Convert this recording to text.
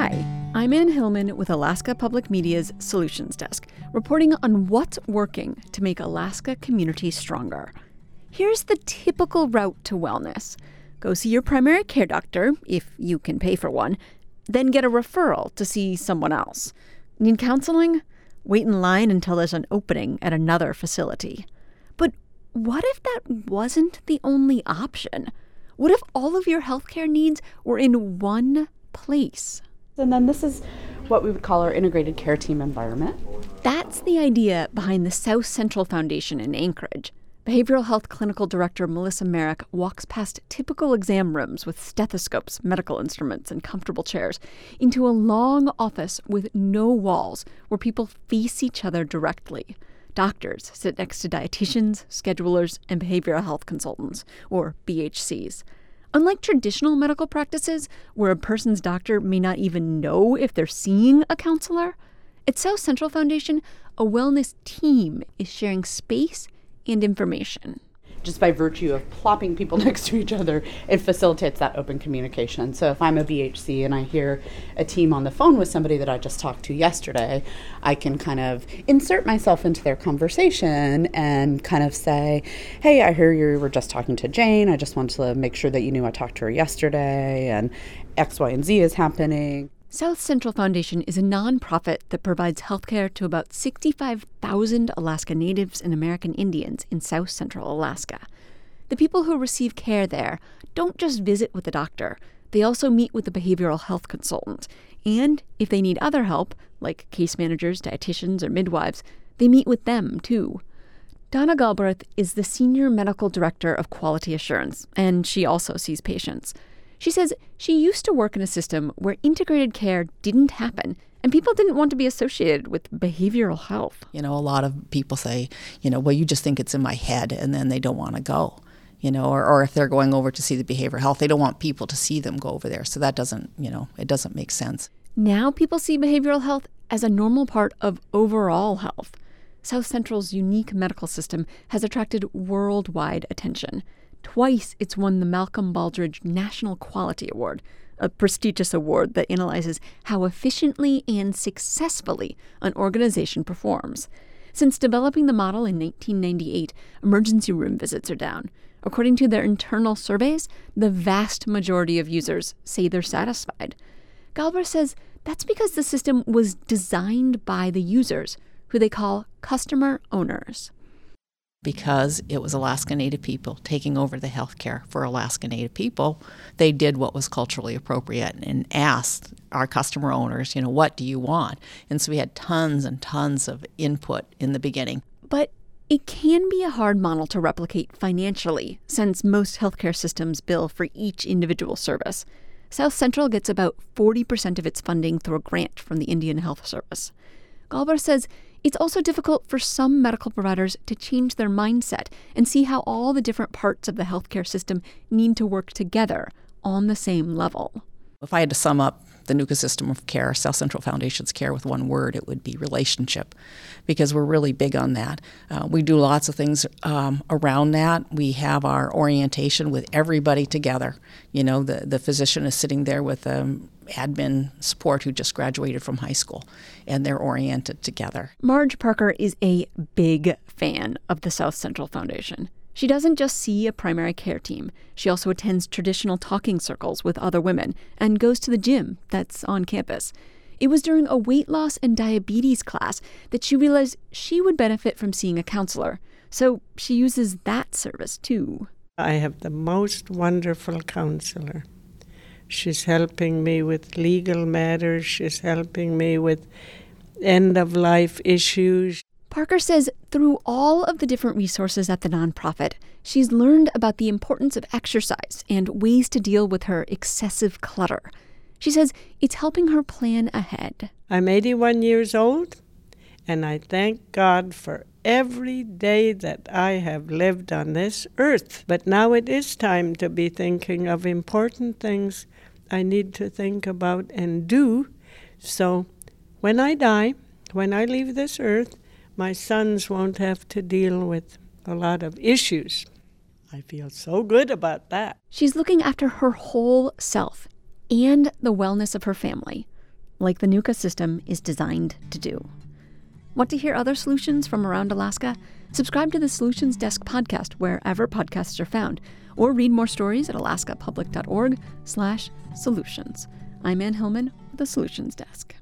Hi, I'm Anne Hillman with Alaska Public Media's Solutions Desk, reporting on what's working to make Alaska communities stronger. Here's the typical route to wellness go see your primary care doctor, if you can pay for one, then get a referral to see someone else. Need counseling? Wait in line until there's an opening at another facility. But what if that wasn't the only option? What if all of your healthcare needs were in one place? And then this is what we would call our integrated care team environment. That's the idea behind the South Central Foundation in Anchorage. Behavioral health clinical director Melissa Merrick walks past typical exam rooms with stethoscopes, medical instruments, and comfortable chairs into a long office with no walls where people face each other directly. Doctors sit next to dietitians, schedulers, and behavioral health consultants, or BHCs. Unlike traditional medical practices, where a person's doctor may not even know if they're seeing a counselor, at South Central Foundation, a wellness team is sharing space and information. Just by virtue of plopping people next to each other, it facilitates that open communication. So if I'm a BHC and I hear a team on the phone with somebody that I just talked to yesterday, I can kind of insert myself into their conversation and kind of say, Hey, I hear you were just talking to Jane. I just wanted to make sure that you knew I talked to her yesterday and X, Y, and Z is happening. South Central Foundation is a nonprofit that provides healthcare to about 65,000 Alaska Natives and American Indians in South Central Alaska. The people who receive care there don't just visit with the doctor, they also meet with the behavioral health consultant. And if they need other help, like case managers, dietitians, or midwives, they meet with them too. Donna Galbraith is the Senior Medical Director of Quality Assurance, and she also sees patients. She says she used to work in a system where integrated care didn't happen and people didn't want to be associated with behavioral health. You know, a lot of people say, you know, well, you just think it's in my head and then they don't want to go. You know, or, or if they're going over to see the behavioral health, they don't want people to see them go over there. So that doesn't, you know, it doesn't make sense. Now people see behavioral health as a normal part of overall health. South Central's unique medical system has attracted worldwide attention. Twice it's won the Malcolm Baldrige National Quality Award, a prestigious award that analyzes how efficiently and successfully an organization performs. Since developing the model in 1998, emergency room visits are down. According to their internal surveys, the vast majority of users say they're satisfied. Galbraith says that's because the system was designed by the users, who they call customer owners because it was Alaska Native people taking over the health care for Alaska Native people, they did what was culturally appropriate and asked our customer owners, you know, what do you want? And so we had tons and tons of input in the beginning. But it can be a hard model to replicate financially, since most healthcare systems bill for each individual service. South Central gets about 40% of its funding through a grant from the Indian Health Service. Galbraith says it's also difficult for some medical providers to change their mindset and see how all the different parts of the healthcare system need to work together on the same level. If I had to sum up the Nuka system of care, South Central Foundation's care, with one word, it would be relationship, because we're really big on that. Uh, we do lots of things um, around that. We have our orientation with everybody together. You know, the, the physician is sitting there with um, admin support who just graduated from high school, and they're oriented together. Marge Parker is a big fan of the South Central Foundation. She doesn't just see a primary care team, she also attends traditional talking circles with other women and goes to the gym that's on campus. It was during a weight loss and diabetes class that she realized she would benefit from seeing a counselor, so she uses that service too. I have the most wonderful counselor. She's helping me with legal matters, she's helping me with end of life issues. Parker says through all of the different resources at the nonprofit, she's learned about the importance of exercise and ways to deal with her excessive clutter. She says it's helping her plan ahead. I'm 81 years old, and I thank God for every day that I have lived on this earth. But now it is time to be thinking of important things I need to think about and do. So when I die, when I leave this earth, my sons won't have to deal with a lot of issues. I feel so good about that. She's looking after her whole self and the wellness of her family. like the Nuka system is designed to do. Want to hear other solutions from around Alaska? Subscribe to the Solutions Desk podcast wherever podcasts are found, or read more stories at alaskapublic.org/solutions. I'm Anne Hillman with the Solutions Desk.